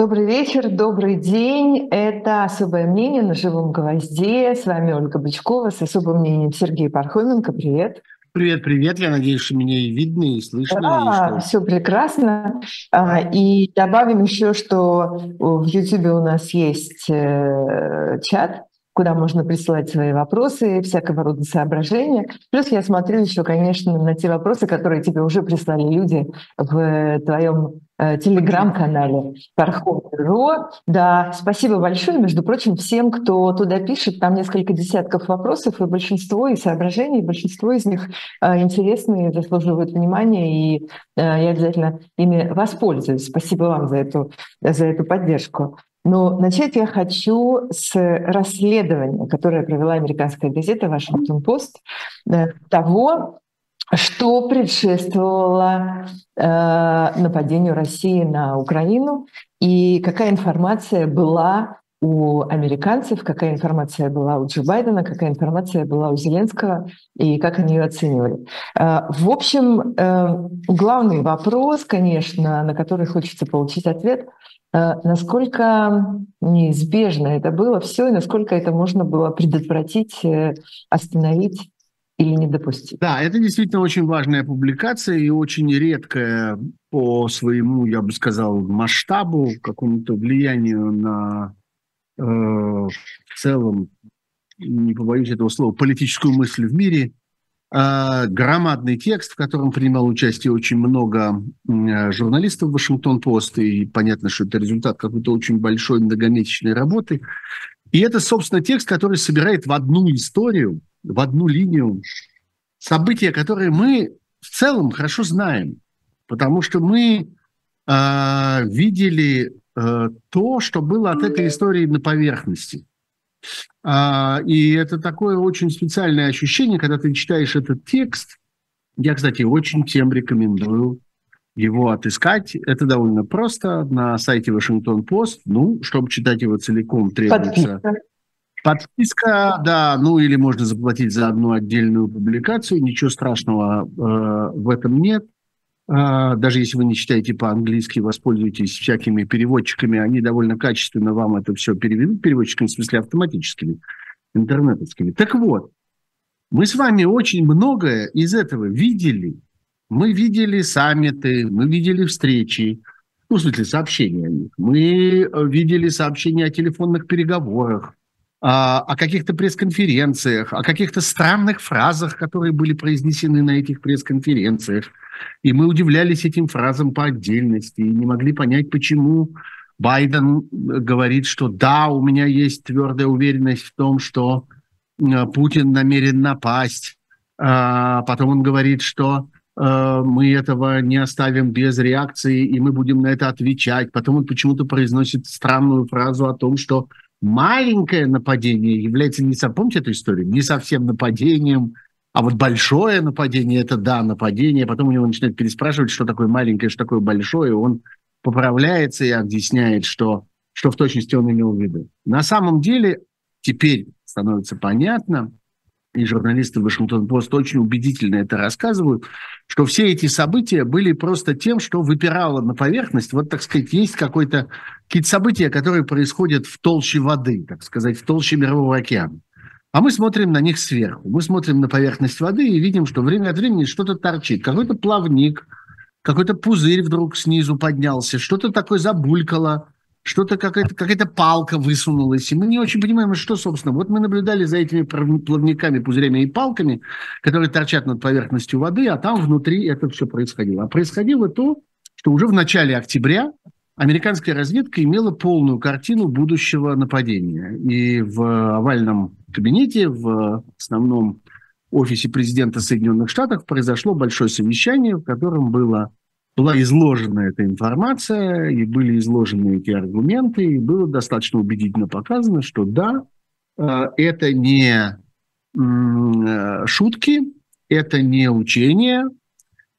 Добрый вечер, добрый день. Это «Особое мнение» на «Живом гвозде». С вами Ольга Бычкова с особым мнением Сергей Пархоменко. Привет. Привет, привет. Я надеюсь, что меня и видно, и слышно. Да, и что... все прекрасно. А, и добавим еще, что в YouTube у нас есть э, чат, куда можно присылать свои вопросы, всякого рода соображения. Плюс я смотрю еще, конечно, на те вопросы, которые тебе уже прислали люди в твоем Э, телеграм-канале Пархом.ро. Да, спасибо большое, между прочим, всем, кто туда пишет. Там несколько десятков вопросов, и большинство и соображений, большинство из них э, интересные, заслуживают внимания, и э, я обязательно ими воспользуюсь. Спасибо вам за эту, за эту поддержку. Но начать я хочу с расследования, которое провела американская газета «Вашингтон-Пост», того, что предшествовало э, нападению России на Украину и какая информация была у американцев, какая информация была у Джо Байдена, какая информация была у Зеленского и как они ее оценивали. Э, в общем, э, главный вопрос, конечно, на который хочется получить ответ, э, насколько неизбежно это было все и насколько это можно было предотвратить, остановить или не допустить. Да, это действительно очень важная публикация и очень редкая по своему, я бы сказал, масштабу, какому-то влиянию на э, в целом, не побоюсь этого слова, политическую мысль в мире. Э, громадный текст, в котором принимал участие очень много э, журналистов Вашингтон-Пост, и понятно, что это результат какой-то очень большой многомесячной работы. И это, собственно, текст, который собирает в одну историю в одну линию события, которые мы в целом хорошо знаем, потому что мы э, видели э, то, что было от этой истории на поверхности. Э, и это такое очень специальное ощущение, когда ты читаешь этот текст. Я, кстати, очень всем рекомендую его отыскать. Это довольно просто на сайте Вашингтон-Пост. Ну, чтобы читать его целиком, требуется... Подписка Подписка, да, ну или можно заплатить за одну отдельную публикацию, ничего страшного э, в этом нет. Э, даже если вы не читаете по-английски, воспользуйтесь всякими переводчиками, они довольно качественно вам это все переведут, переводчиками в смысле автоматическими, интернетовскими. Так вот, мы с вами очень многое из этого видели. Мы видели саммиты, мы видели встречи, ну, в смысле, сообщения о них. Мы э, видели сообщения о телефонных переговорах, о каких-то пресс-конференциях, о каких-то странных фразах, которые были произнесены на этих пресс-конференциях. И мы удивлялись этим фразам по отдельности и не могли понять, почему Байден говорит, что да, у меня есть твердая уверенность в том, что Путин намерен напасть. А потом он говорит, что э, мы этого не оставим без реакции, и мы будем на это отвечать. Потом он почему-то произносит странную фразу о том, что маленькое нападение является не, помните эту историю, не совсем нападением, а вот большое нападение – это, да, нападение. Потом у него начинают переспрашивать, что такое маленькое, что такое большое. Он поправляется и объясняет, что, что в точности он имел в виду. На самом деле теперь становится понятно, и журналисты Вашингтон-Пост очень убедительно это рассказывают, что все эти события были просто тем, что выпирало на поверхность. Вот, так сказать, есть какой-то, какие-то события, которые происходят в толще воды, так сказать, в толще Мирового океана. А мы смотрим на них сверху. Мы смотрим на поверхность воды и видим, что время от времени что-то торчит. Какой-то плавник, какой-то пузырь вдруг снизу поднялся, что-то такое забулькало – что-то какая-то какая палка высунулась, и мы не очень понимаем, что, собственно. Вот мы наблюдали за этими плавниками, пузырями и палками, которые торчат над поверхностью воды, а там внутри это все происходило. А происходило то, что уже в начале октября американская разведка имела полную картину будущего нападения. И в овальном кабинете, в основном офисе президента Соединенных Штатов произошло большое совещание, в котором было была изложена эта информация, и были изложены эти аргументы, и было достаточно убедительно показано, что да, э, это не э, шутки, это не учение,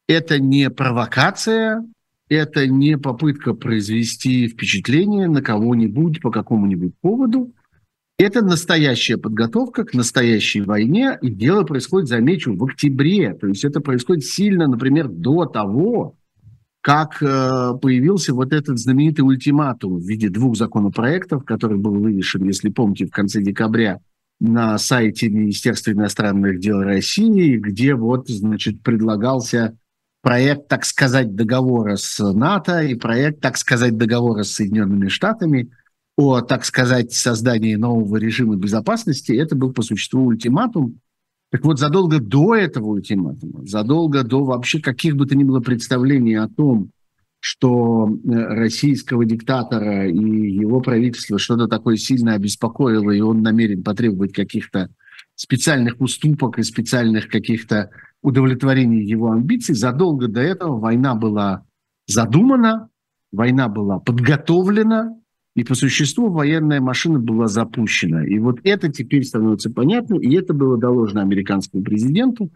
это не провокация, это не попытка произвести впечатление на кого-нибудь по какому-нибудь поводу. Это настоящая подготовка к настоящей войне, и дело происходит, замечу, в октябре. То есть это происходит сильно, например, до того, как э, появился вот этот знаменитый ультиматум в виде двух законопроектов, который был вывешен, если помните, в конце декабря на сайте Министерства иностранных дел России, где вот, значит, предлагался проект, так сказать, договора с НАТО и проект, так сказать, договора с Соединенными Штатами о, так сказать, создании нового режима безопасности. Это был по существу ультиматум, так вот, задолго до этого ультиматума, задолго до вообще каких бы то ни было представлений о том, что э, российского диктатора и его правительство что-то такое сильно обеспокоило, и он намерен потребовать каких-то специальных уступок и специальных каких-то удовлетворений его амбиций, задолго до этого война была задумана, война была подготовлена, и по существу военная машина была запущена. И вот это теперь становится понятно, и это было доложено американскому президенту.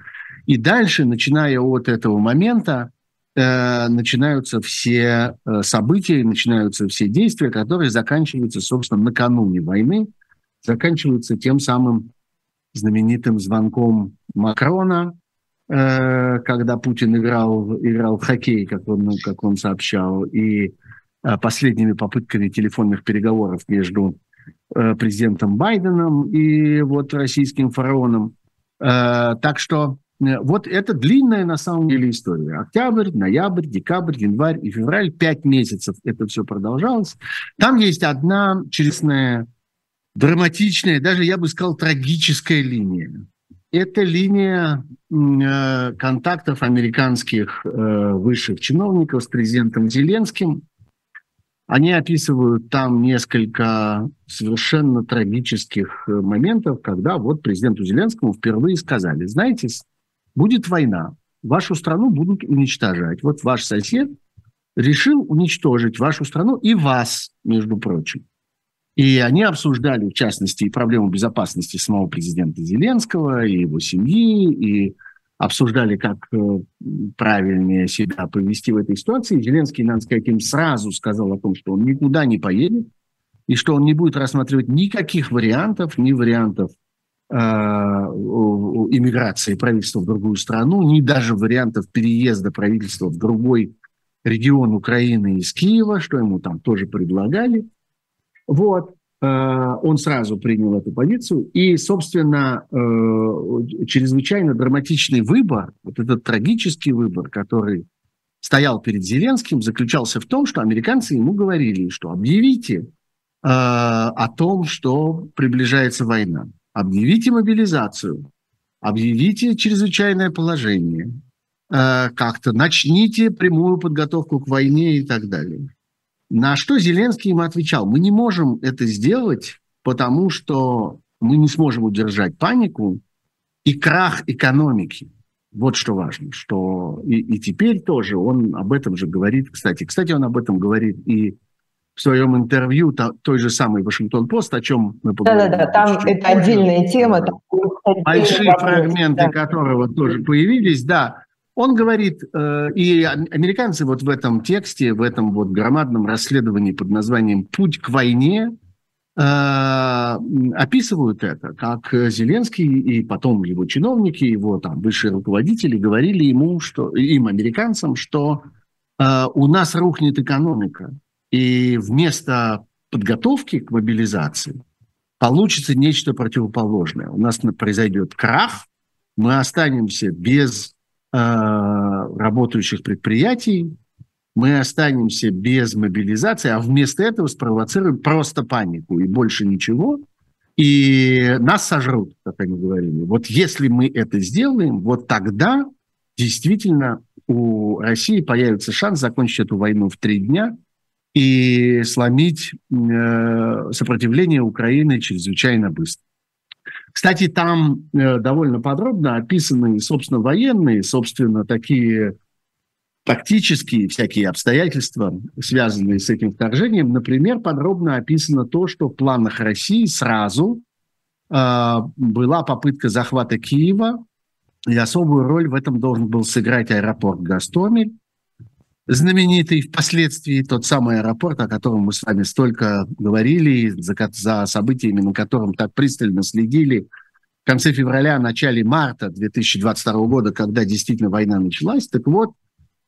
И дальше, начиная от этого момента, э, начинаются все э, события, начинаются все действия, которые заканчиваются, собственно, накануне войны, заканчиваются тем самым знаменитым звонком Макрона, э, когда Путин играл, играл в хоккей, как он, как он сообщал, и последними попытками телефонных переговоров между э, президентом Байденом и вот российским фараоном. Э, так что вот это длинная на самом деле история. Октябрь, ноябрь, декабрь, январь и февраль. Пять месяцев это все продолжалось. Там есть одна честная, драматичная, даже я бы сказал, трагическая линия. Это линия контактов американских высших чиновников с президентом Зеленским – они описывают там несколько совершенно трагических э, моментов, когда вот президенту Зеленскому впервые сказали, знаете, будет война, вашу страну будут уничтожать. Вот ваш сосед решил уничтожить вашу страну и вас, между прочим. И они обсуждали, в частности, и проблему безопасности самого президента Зеленского, и его семьи, и обсуждали, как э, правильнее себя повести в этой ситуации. Зеленский, надо сказать, им сразу сказал о том, что он никуда не поедет, и что он не будет рассматривать никаких вариантов, ни вариантов э, иммиграции правительства в другую страну, ни даже вариантов переезда правительства в другой регион Украины из Киева, что ему там тоже предлагали. Вот. Э, он сразу принял эту позицию. И, собственно, э, чрезвычайно драматичный выбор, вот этот трагический выбор, который стоял перед Зеленским, заключался в том, что американцы ему говорили, что объявите э, о том, что приближается война, объявите мобилизацию, объявите чрезвычайное положение, как-то начните прямую подготовку к войне и так далее. На что Зеленский ему отвечал, мы не можем это сделать, потому что мы не сможем удержать панику и крах экономики. Вот что важно, что и, и теперь тоже он об этом же говорит, кстати. Кстати, он об этом говорит и в своем интервью то, той же самой Вашингтон-Пост, о чем мы поговорим. Да-да-да, там это отдельная тема. Большие фрагменты да. которого тоже появились, да. Он говорит, э, и американцы вот в этом тексте, в этом вот громадном расследовании под названием «Путь к войне» э, описывают это, как Зеленский и потом его чиновники, его там высшие руководители говорили ему, что им, американцам, что э, у нас рухнет экономика, и вместо подготовки к мобилизации получится нечто противоположное. У нас произойдет крах, мы останемся без работающих предприятий, мы останемся без мобилизации, а вместо этого спровоцируем просто панику и больше ничего, и нас сожрут, как они говорили. Вот если мы это сделаем, вот тогда действительно у России появится шанс закончить эту войну в три дня и сломить э, сопротивление Украины чрезвычайно быстро. Кстати, там э, довольно подробно описаны, собственно, военные, собственно, такие тактические всякие обстоятельства, связанные с этим вторжением. Например, подробно описано то, что в планах России сразу э, была попытка захвата Киева, и особую роль в этом должен был сыграть аэропорт Гастомель знаменитый впоследствии тот самый аэропорт, о котором мы с вами столько говорили, за, за событиями, на котором так пристально следили в конце февраля, начале марта 2022 года, когда действительно война началась. Так вот,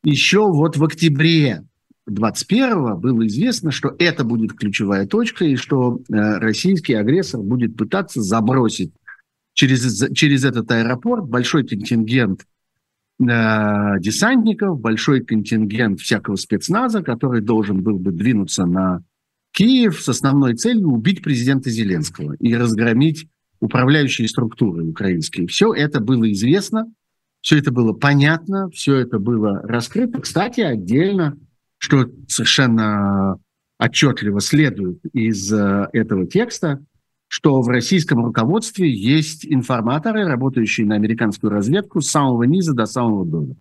еще вот в октябре 21 было известно, что это будет ключевая точка и что э, российский агрессор будет пытаться забросить через, через этот аэропорт большой контингент э, десантников, большой контингент всякого спецназа, который должен был бы двинуться на Киев с основной целью убить президента Зеленского и разгромить управляющие структуры украинские. Все это было известно, все это было понятно, все это было раскрыто. Кстати, отдельно что совершенно отчетливо следует из э, этого текста, что в российском руководстве есть информаторы, работающие на американскую разведку с самого низа до самого доля.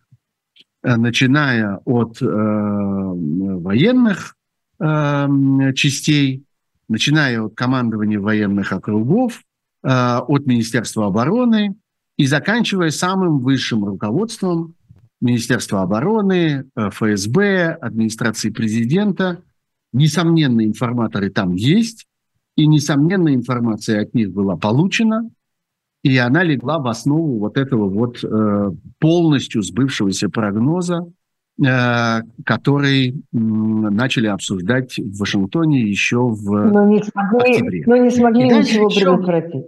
Э, начиная от э, военных э, частей, начиная от командования военных округов, э, от Министерства обороны и заканчивая самым высшим руководством Министерства обороны, э, ФСБ, администрации президента. Несомненно, информаторы там есть, и, несомненно, информация от них была получена, и она легла в основу вот этого вот э, полностью сбывшегося прогноза, э, который э, начали обсуждать в Вашингтоне еще в но не смогли, октябре. Но не смогли ничего еще... предотвратить.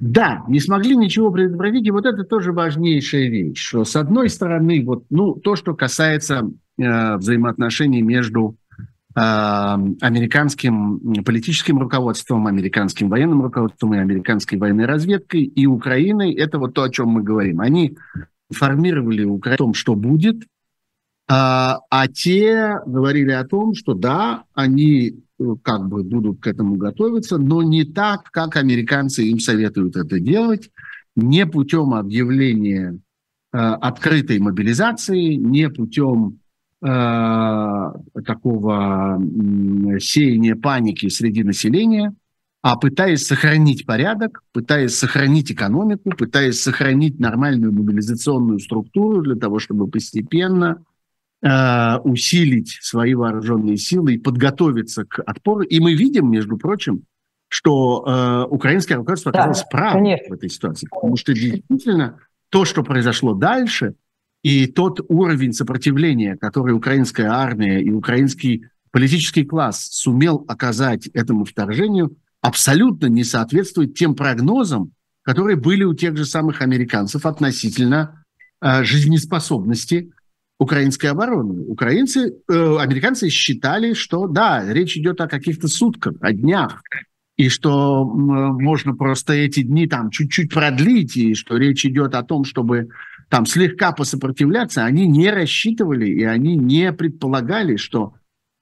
Да, не смогли ничего предотвратить, и вот это тоже важнейшая вещь, что с одной стороны, вот, ну, то, что касается э, взаимоотношений между американским политическим руководством, американским военным руководством и американской военной разведкой и Украиной, это вот то, о чем мы говорим. Они информировали Украину о том, что будет, а, а те говорили о том, что да, они э, как бы будут к этому готовиться, но не так, как американцы им советуют это делать, не путем объявления э, открытой мобилизации, не путем такого э, сеяния паники среди населения, а пытаясь сохранить порядок, пытаясь сохранить экономику, пытаясь сохранить нормальную мобилизационную структуру для того, чтобы постепенно Э, усилить свои вооруженные силы и подготовиться к отпору. И мы видим, между прочим, что э, украинское руководство оказалось да, правым конечно. в этой ситуации. Потому что действительно то, что произошло дальше, и тот уровень сопротивления, который украинская армия и украинский политический класс сумел оказать этому вторжению, абсолютно не соответствует тем прогнозам, которые были у тех же самых американцев относительно э, жизнеспособности украинской обороны. Украинцы, э, американцы считали, что да, речь идет о каких-то сутках, о днях, и что э, можно просто эти дни там чуть-чуть продлить, и что речь идет о том, чтобы там слегка посопротивляться, они не рассчитывали и они не предполагали, что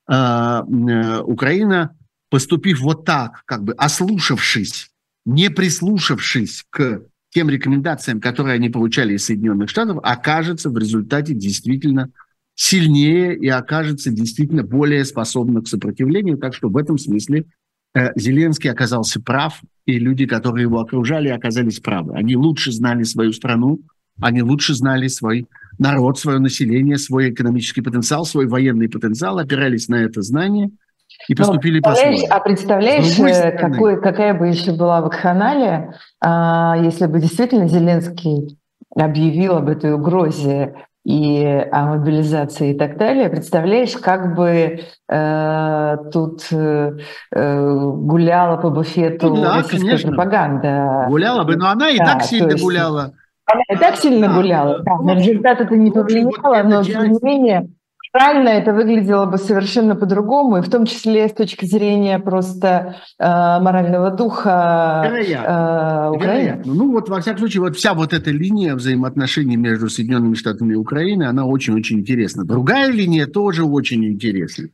э, э, Украина, поступив вот так, как бы ослушавшись, не прислушавшись к тем рекомендациям, которые они получали из Соединенных Штатов, окажется в результате действительно сильнее и окажется действительно более способным к сопротивлению. Так что в этом смысле э, Зеленский оказался прав, и люди, которые его окружали, оказались правы. Они лучше знали свою страну, они лучше знали свой народ, свое население, свой экономический потенциал, свой военный потенциал, опирались на это знание – и ну, поступили ну, по-своему. А представляешь, э, какой, какая бы еще была вакханалия, а, если бы действительно Зеленский объявил об этой угрозе и о мобилизации и так далее. Представляешь, как бы э, тут э, э гуляла по буфету ну, да, российская конечно. пропаганда. Гуляла бы, но она и да, так сильно есть, гуляла. Она и так сильно гуляла, да, да. на результат это не повлияло, но тем не менее Правильно, это выглядело бы совершенно по-другому, и в том числе с точки зрения просто э, морального духа Вероятно. Э, Украины. Вероятно. Ну вот, во всяком случае, вот вся вот эта линия взаимоотношений между Соединенными Штатами и Украиной, она очень-очень интересна. Другая линия тоже очень интересна.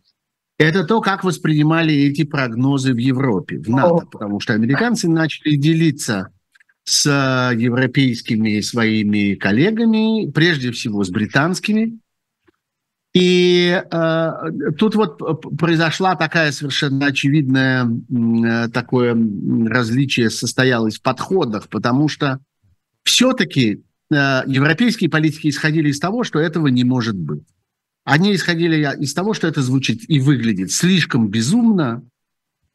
Это то, как воспринимали эти прогнозы в Европе, в НАТО, О. потому что американцы начали делиться с европейскими своими коллегами, прежде всего с британскими, и э, тут вот произошла такая совершенно очевидная э, такое различие состоялось в подходах, потому что все-таки э, европейские политики исходили из того, что этого не может быть. Они исходили из того, что это звучит и выглядит слишком безумно,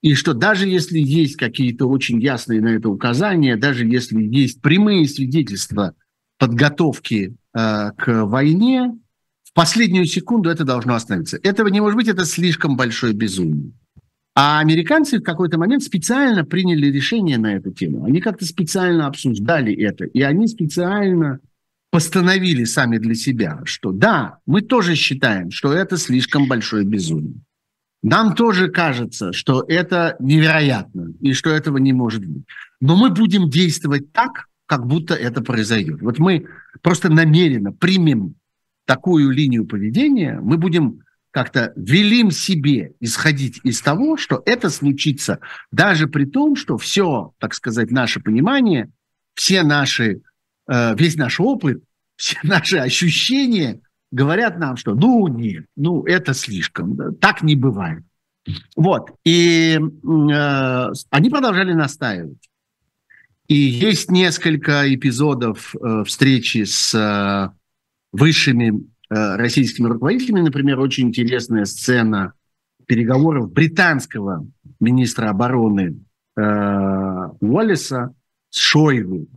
и что даже если есть какие-то очень ясные на это указания, даже если есть прямые свидетельства подготовки э, к войне, в последнюю секунду это должно остановиться. Этого не может быть, это слишком большое безумие. А американцы в какой-то момент специально приняли решение на эту тему. Они как-то специально обсуждали это. И они специально постановили сами для себя, что да, мы тоже считаем, что это слишком большое безумие. Нам тоже кажется, что это невероятно и что этого не может быть. Но мы будем действовать так, как будто это произойдет. Вот мы просто намеренно примем такую линию поведения, мы будем как-то велим себе исходить из того, что это случится, даже при том, что все, так сказать, наше понимание, все наши, э, весь наш опыт, все наши ощущения говорят нам, что ну нет, ну это слишком, так не бывает. Вот, и э, они продолжали настаивать. И есть несколько эпизодов э, встречи с э, высшими э, российскими руководителями, например, очень интересная сцена переговоров британского министра обороны э, Уоллеса с Шойгу,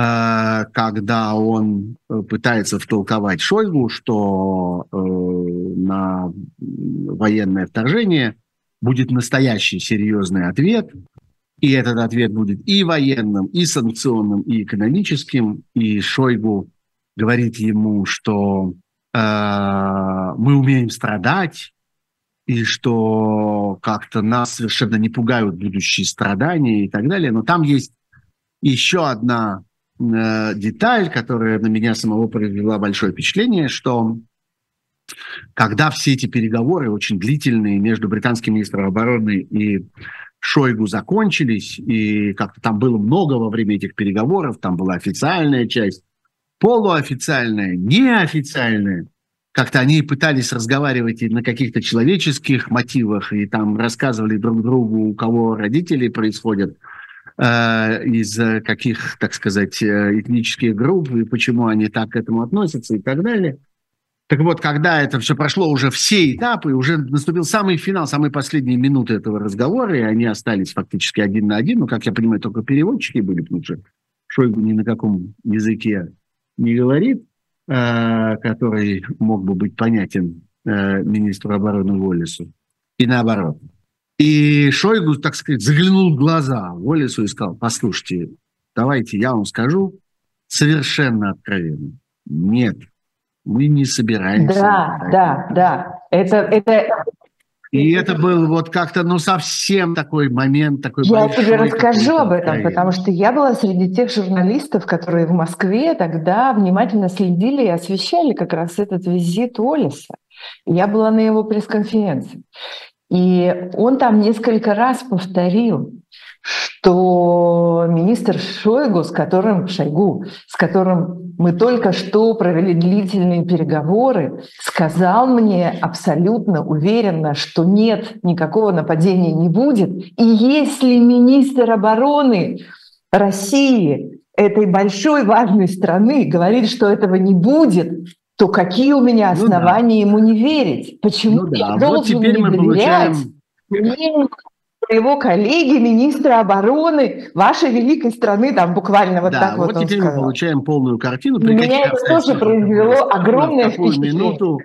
когда он э, пытается втолковать Шойгу, что э, на военное вторжение будет настоящий серьезный ответ, и этот ответ будет и военным, и санкционным, и экономическим. И Шойгу говорит ему, что э, мы умеем страдать, и что как-то нас совершенно не пугают будущие страдания и так далее. Но там есть еще одна Э, деталь, которая на меня самого произвела большое впечатление, что когда все эти переговоры очень длительные между британским министром обороны и Шойгу закончились, и как-то там было много во время этих переговоров, там была официальная часть, полуофициальная, неофициальная. Как-то они пытались разговаривать и на каких-то человеческих мотивах, и там рассказывали друг другу, у кого родители происходят – из каких, так сказать, э, этнических групп и почему они так к этому относятся и так далее. Так вот, когда это все прошло уже все этапы, уже наступил самый финал, самые последние минуты этого разговора, и они остались фактически один на один, ну, как я понимаю, только переводчики были, потому что Шойгу ни на каком языке не говорит, э, который мог бы быть понятен министру обороны Уоллесу, и наоборот. И Шойгу, так сказать, заглянул в глаза Волесу и сказал, послушайте, давайте я вам скажу совершенно откровенно. Нет, мы не собираемся. Да, да, да. Это, это, и это был вот как-то, ну, совсем такой момент, такой Я большой, тебе расскажу об этом, откровение. потому что я была среди тех журналистов, которые в Москве тогда внимательно следили и освещали как раз этот визит Олиса. Я была на его пресс-конференции. И он там несколько раз повторил, что министр Шойгу, с которым Шойгу, с которым мы только что провели длительные переговоры, сказал мне абсолютно уверенно, что нет, никакого нападения не будет. И если министр обороны России, этой большой важной страны, говорит, что этого не будет, то какие у меня основания ну, да. ему не верить? Почему ну, я да. должен вот теперь не мы доверять получаем... своего коллеги, министра обороны вашей великой страны, там буквально вот да, так вот, вот теперь сказал. мы получаем полную картину. При меня это тоже произвело огромное впечатление. Минуту,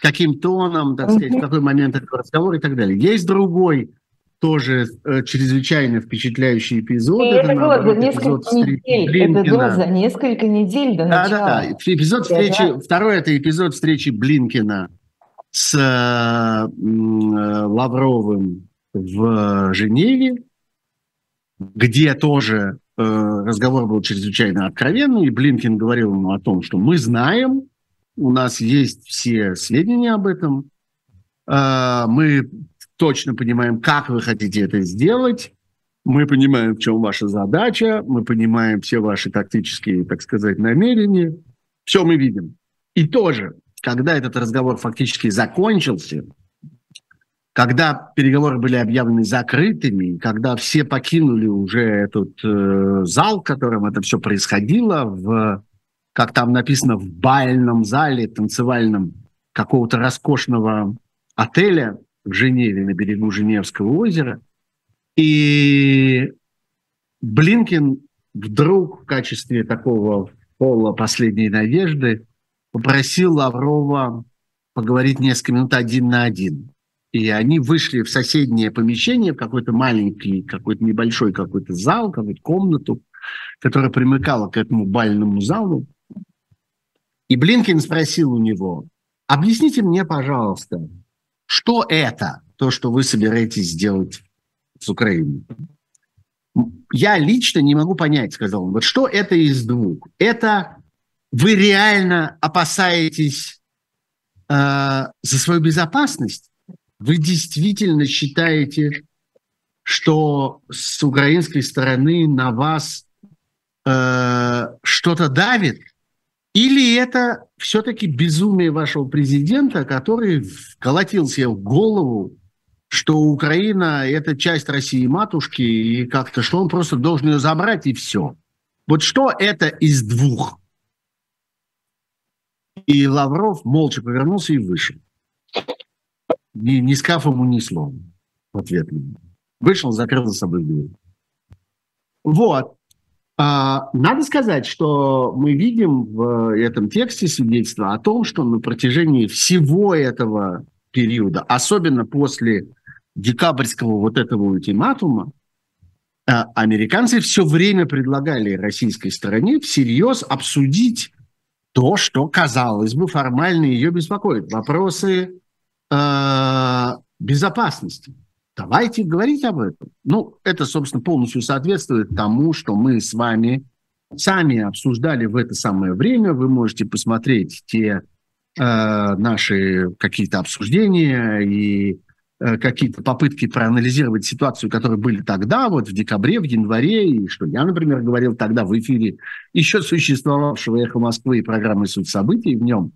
каким тоном, так сказать, в какой момент этого разговора и так далее. Есть другой тоже э, чрезвычайно впечатляющий эпизод. И это, это было за несколько недель. Это было за несколько недель до да, начала. Да, да, Эпизод встречи, да. второй это эпизод встречи Блинкина с э, Лавровым в Женеве, где тоже э, разговор был чрезвычайно откровенный, и Блинкин говорил ему о том, что мы знаем, у нас есть все сведения об этом, э, мы точно понимаем, как вы хотите это сделать, мы понимаем, в чем ваша задача, мы понимаем все ваши тактические, так сказать, намерения, все мы видим. И тоже, когда этот разговор фактически закончился, когда переговоры были объявлены закрытыми, когда все покинули уже этот э, зал, в котором это все происходило, в, как там написано, в бальном зале танцевальном какого-то роскошного отеля, в Женеве, на берегу Женевского озера. И Блинкин вдруг в качестве такого пола последней надежды попросил Лаврова поговорить несколько минут один на один. И они вышли в соседнее помещение, в какой-то маленький, какой-то небольшой какой-то зал, какую-то комнату, которая примыкала к этому бальному залу. И Блинкин спросил у него, объясните мне, пожалуйста, что это, то, что вы собираетесь сделать с Украиной? Я лично не могу понять, сказал он. Вот что это из двух? Это вы реально опасаетесь э, за свою безопасность? Вы действительно считаете, что с украинской стороны на вас э, что-то давит? Или это все-таки безумие вашего президента, который колотил себе в голову, что Украина – это часть России матушки, и как-то, что он просто должен ее забрать, и все. Вот что это из двух? И Лавров молча повернулся и вышел. Ни, ни скафом, ни словом в ответ. Вышел, закрыл за собой дверь. Вот. А, надо сказать, что мы видим в этом тексте свидетельство о том, что на протяжении всего этого периода, особенно после декабрьского вот этого ультиматума, а, американцы все время предлагали российской стороне всерьез обсудить то, что, казалось бы, формально ее беспокоит. Вопросы э, безопасности. Давайте говорить об этом. Ну, это, собственно, полностью соответствует тому, что мы с вами сами обсуждали в это самое время. Вы можете посмотреть те э, наши какие-то обсуждения и Э, какие-то попытки проанализировать ситуацию, которые были тогда, вот в декабре, в январе, и что я, например, говорил тогда в эфире еще существовавшего «Эхо Москвы» и программы «Суть событий» в нем.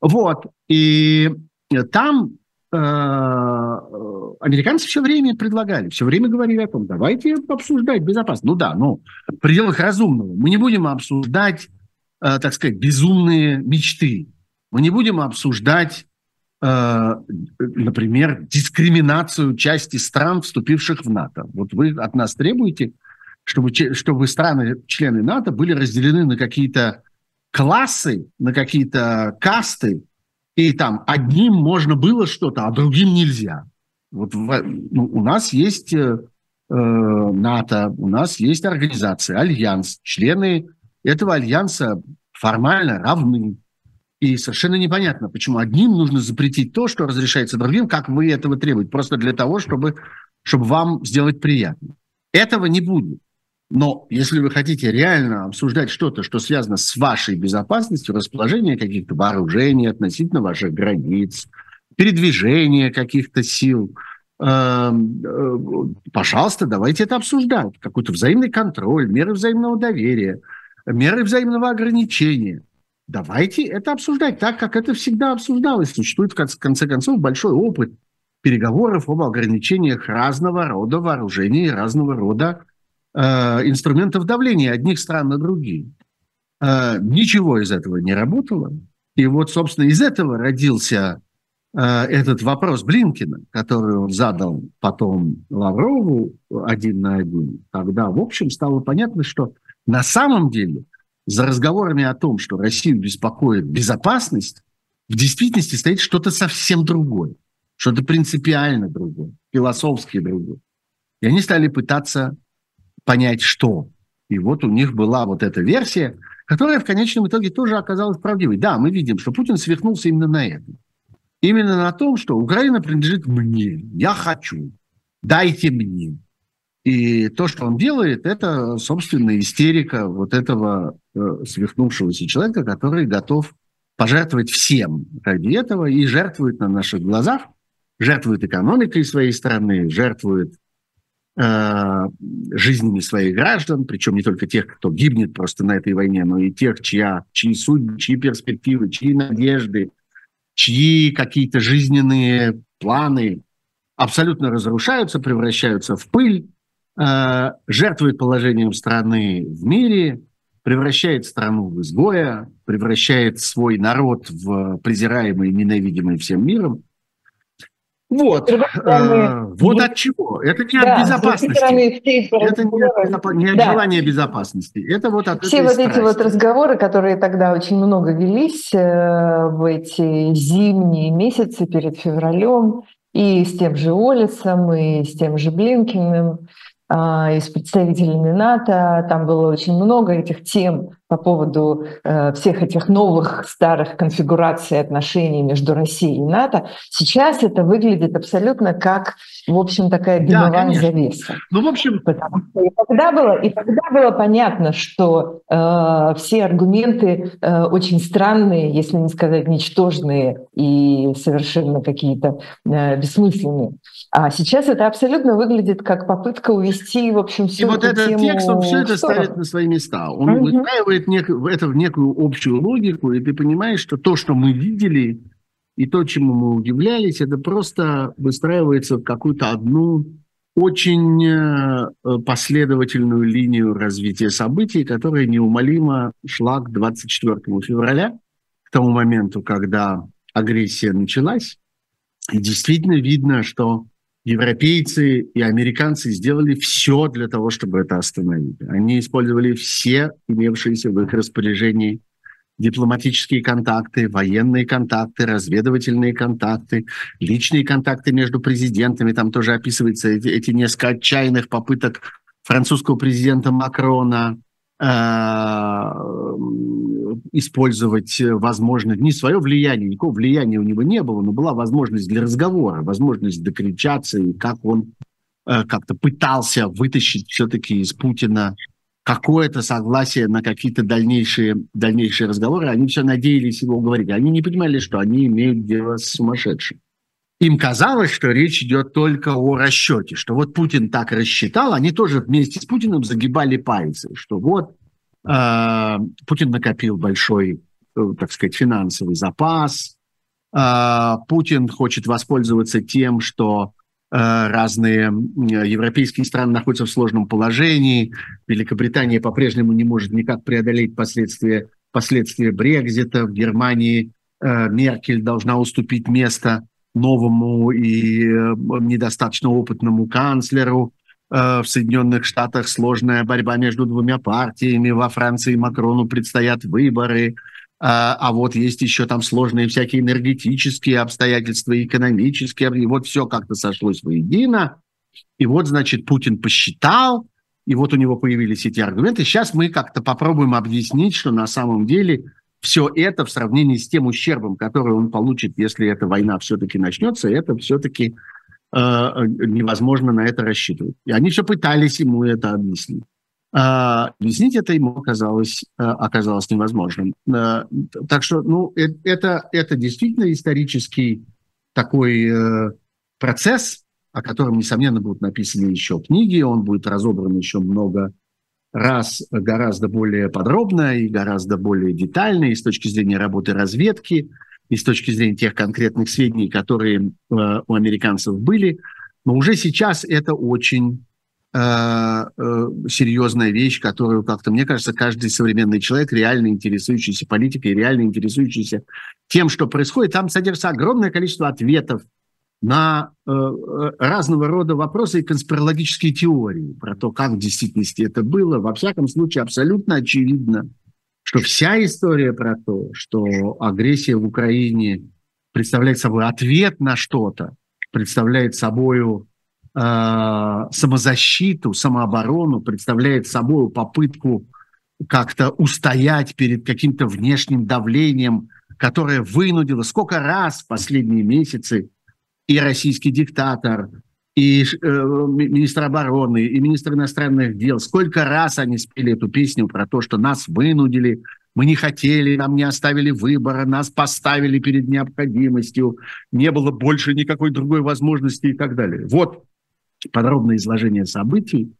Вот. И там э, американцы все время предлагали, все время говорили о том, давайте обсуждать безопасность. Ну да, ну, в пределах разумного. Мы не будем обсуждать, э, так сказать, безумные мечты. Мы не будем обсуждать Э, например, дискриминацию части стран, вступивших в НАТО. Вот вы от нас требуете, чтобы, чтобы страны, члены НАТО, были разделены на какие-то классы, на какие-то касты, и там одним можно было что-то, а другим нельзя. Вот ну, у нас есть э, э, НАТО, у нас есть организация, альянс. Члены этого альянса формально равны. И совершенно непонятно, почему одним нужно запретить то, что разрешается другим, как вы этого требуете, просто для того, чтобы, чтобы вам сделать приятно. Этого не будет. Но если вы хотите реально обсуждать что-то, что связано с вашей безопасностью, расположение каких-то вооружений относительно ваших границ, передвижение каких-то сил, эм, э, пожалуйста, давайте это обсуждать. Какой-то взаимный контроль, меры взаимного доверия, меры взаимного ограничения – Давайте это обсуждать так, как это всегда обсуждалось. Существует, в конце концов, большой опыт переговоров об ограничениях разного рода вооружений, разного рода инструментов давления одних стран на другие. Э, ничего из этого не работало. И вот, собственно, из этого родился э, этот вопрос Блинкина, который он задал потом Лаврову один на один, когда, в общем, стало понятно, что на самом деле за разговорами о том, что Россию беспокоит безопасность, в действительности стоит что-то совсем другое, что-то принципиально другое, философски другое. И они стали пытаться понять, что. И вот у них была вот эта версия, которая в конечном итоге тоже оказалась правдивой. Да, мы видим, что Путин свихнулся именно на этом. Именно на том, что Украина принадлежит мне, я хочу, дайте мне. И то, что он делает, это, собственно, истерика вот этого э, свихнувшегося человека, который готов пожертвовать всем ради этого и жертвует на наших глазах, жертвует экономикой своей страны, жертвует жизнями своих граждан, причем не только тех, кто гибнет просто на этой войне, но и тех, чья, чьи судьбы, чьи перспективы, чьи надежды, чьи какие-то жизненные планы абсолютно разрушаются, превращаются в пыль, Э, жертвует положением страны в мире, превращает страну в изгоя, превращает свой народ в презираемый ненавидимый всем миром. Вот, стороны, э, вот от чего? Это не да, от безопасности. Стороны, это не от, не от да. желания безопасности. Это вот от Все вот страсти. эти вот разговоры, которые тогда очень много велись э, в эти зимние месяцы перед февралем, и с тем же Олесом, и с тем же Блинкиным, а, и с представителями НАТО. Там было очень много этих тем по поводу э, всех этих новых старых конфигураций отношений между Россией и НАТО. Сейчас это выглядит абсолютно как, в общем, такая дымовая да, завеса. Ну, в общем... Потому что и тогда было, и тогда было понятно, что э, все аргументы э, очень странные, если не сказать ничтожные и совершенно какие-то э, бессмысленные. А сейчас это абсолютно выглядит как попытка увести, в общем, всю И вот этот тему текст, он все это ставит на свои места. Он угу. выстраивает нек, это в некую общую логику, и ты понимаешь, что то, что мы видели, и то, чему мы удивлялись, это просто выстраивается в какую-то одну очень э, последовательную линию развития событий, которая неумолимо шла к 24 февраля, к тому моменту, когда агрессия началась. И действительно видно, что европейцы и американцы сделали все для того, чтобы это остановить. Они использовали все имевшиеся в их распоряжении дипломатические контакты, военные контакты, разведывательные контакты, личные контакты между президентами. Там тоже описываются эти, эти несколько отчаянных попыток французского президента Макрона э, использовать э, возможность, не свое влияние, никакого влияния у него не было, но была возможность для разговора, возможность докричаться, и как он э, как-то пытался вытащить все-таки из Путина какое-то согласие на какие-то дальнейшие, дальнейшие разговоры. Они все надеялись его уговорить. Они не понимали, что они имеют дело с сумасшедшим. Им казалось, что речь идет только о расчете, что вот Путин так рассчитал, они тоже вместе с Путиным загибали пальцы, что вот Путин накопил большой, э, так сказать, финансовый запас. А, Путин хочет воспользоваться тем, что э, разные европейские страны находятся в сложном положении. Великобритания по-прежнему не может никак преодолеть последствия, последствия Брекзита. В Германии э, Меркель должна уступить место новому и недостаточно опытному канцлеру. Э, в Соединенных Штатах сложная борьба между двумя партиями, во Франции Макрону предстоят выборы, а, а вот есть еще там сложные всякие энергетические обстоятельства, экономические, и вот все как-то сошлось воедино. И вот, значит, Путин посчитал, и вот у него появились эти аргументы. Сейчас мы как-то попробуем объяснить, что на самом деле все это в сравнении с тем ущербом, который он получит, если эта война все-таки начнется, это все-таки Э, невозможно на это рассчитывать. И они все пытались ему это объяснить. А, объяснить это ему оказалось, э, оказалось невозможным. Э, так что, ну, это, это действительно исторический такой процесс, о котором, несомненно, будут написаны еще книги, он будет разобран еще много раз гораздо более подробно и гораздо более детально и с точки зрения работы разведки, и с точки зрения тех конкретных сведений, которые э, у американцев были. Но уже сейчас это очень э, э, серьезная вещь, которую как-то, мне кажется, каждый современный человек, реально интересующийся политикой, реально интересующийся тем, что происходит, там содержится огромное количество ответов на э, э разного рода вопросы и конспирологические теории про то, как в действительности это было. Во всяком случае, абсолютно очевидно, что вся история про то, что агрессия в Украине представляет собой ответ на что-то, представляет собой э, самозащиту, самооборону, представляет собой попытку как-то устоять перед каким-то внешним давлением, которое вынудило сколько раз в последние месяцы и российский диктатор, и э, министр обороны, и министр иностранных дел, сколько раз они спели эту песню про то, что нас вынудили, мы не хотели, нам не оставили выбора, нас поставили перед необходимостью, не было больше никакой другой возможности и так далее. Вот подробное изложение событий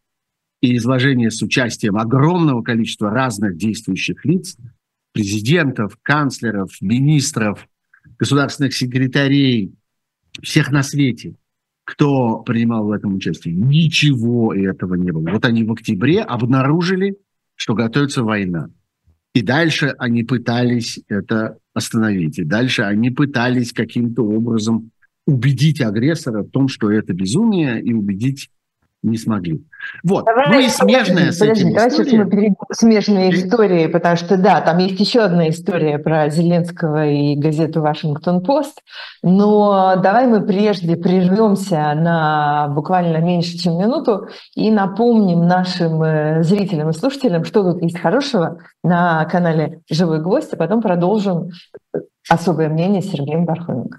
и изложение с участием огромного количества разных действующих лиц, президентов, канцлеров, министров, государственных секретарей, всех на свете – кто принимал в этом участие. Ничего этого не было. Вот они в октябре обнаружили, что готовится война. И дальше они пытались это остановить. И дальше они пытались каким-то образом убедить агрессора в том, что это безумие, и убедить не смогли. Вот. Давай, ну и смежная подожди, с этим давай история. сейчас мы перейдем к смежной истории, потому что, да, там есть еще одна история про Зеленского и газету «Вашингтон-Пост», но давай мы прежде прервемся на буквально меньше, чем минуту и напомним нашим э, зрителям и слушателям, что тут есть хорошего на канале «Живой гвоздь», а потом продолжим особое мнение Сергея Бархоменко.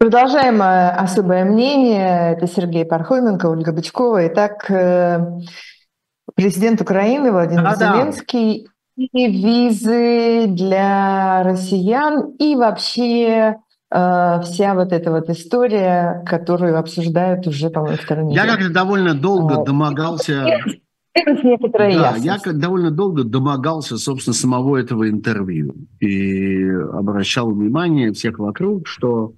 Продолжаем э, особое мнение. Это Сергей Пархоменко, Ольга Бычкова. Итак, э, президент Украины Владимир а, Зеленский да. и визы для россиян и вообще э, вся вот эта вот история, которую обсуждают уже, по-моему, второй неделю. Я как-то довольно долго домогался... Да, я довольно долго домогался, собственно, самого этого интервью и обращал внимание всех вокруг, что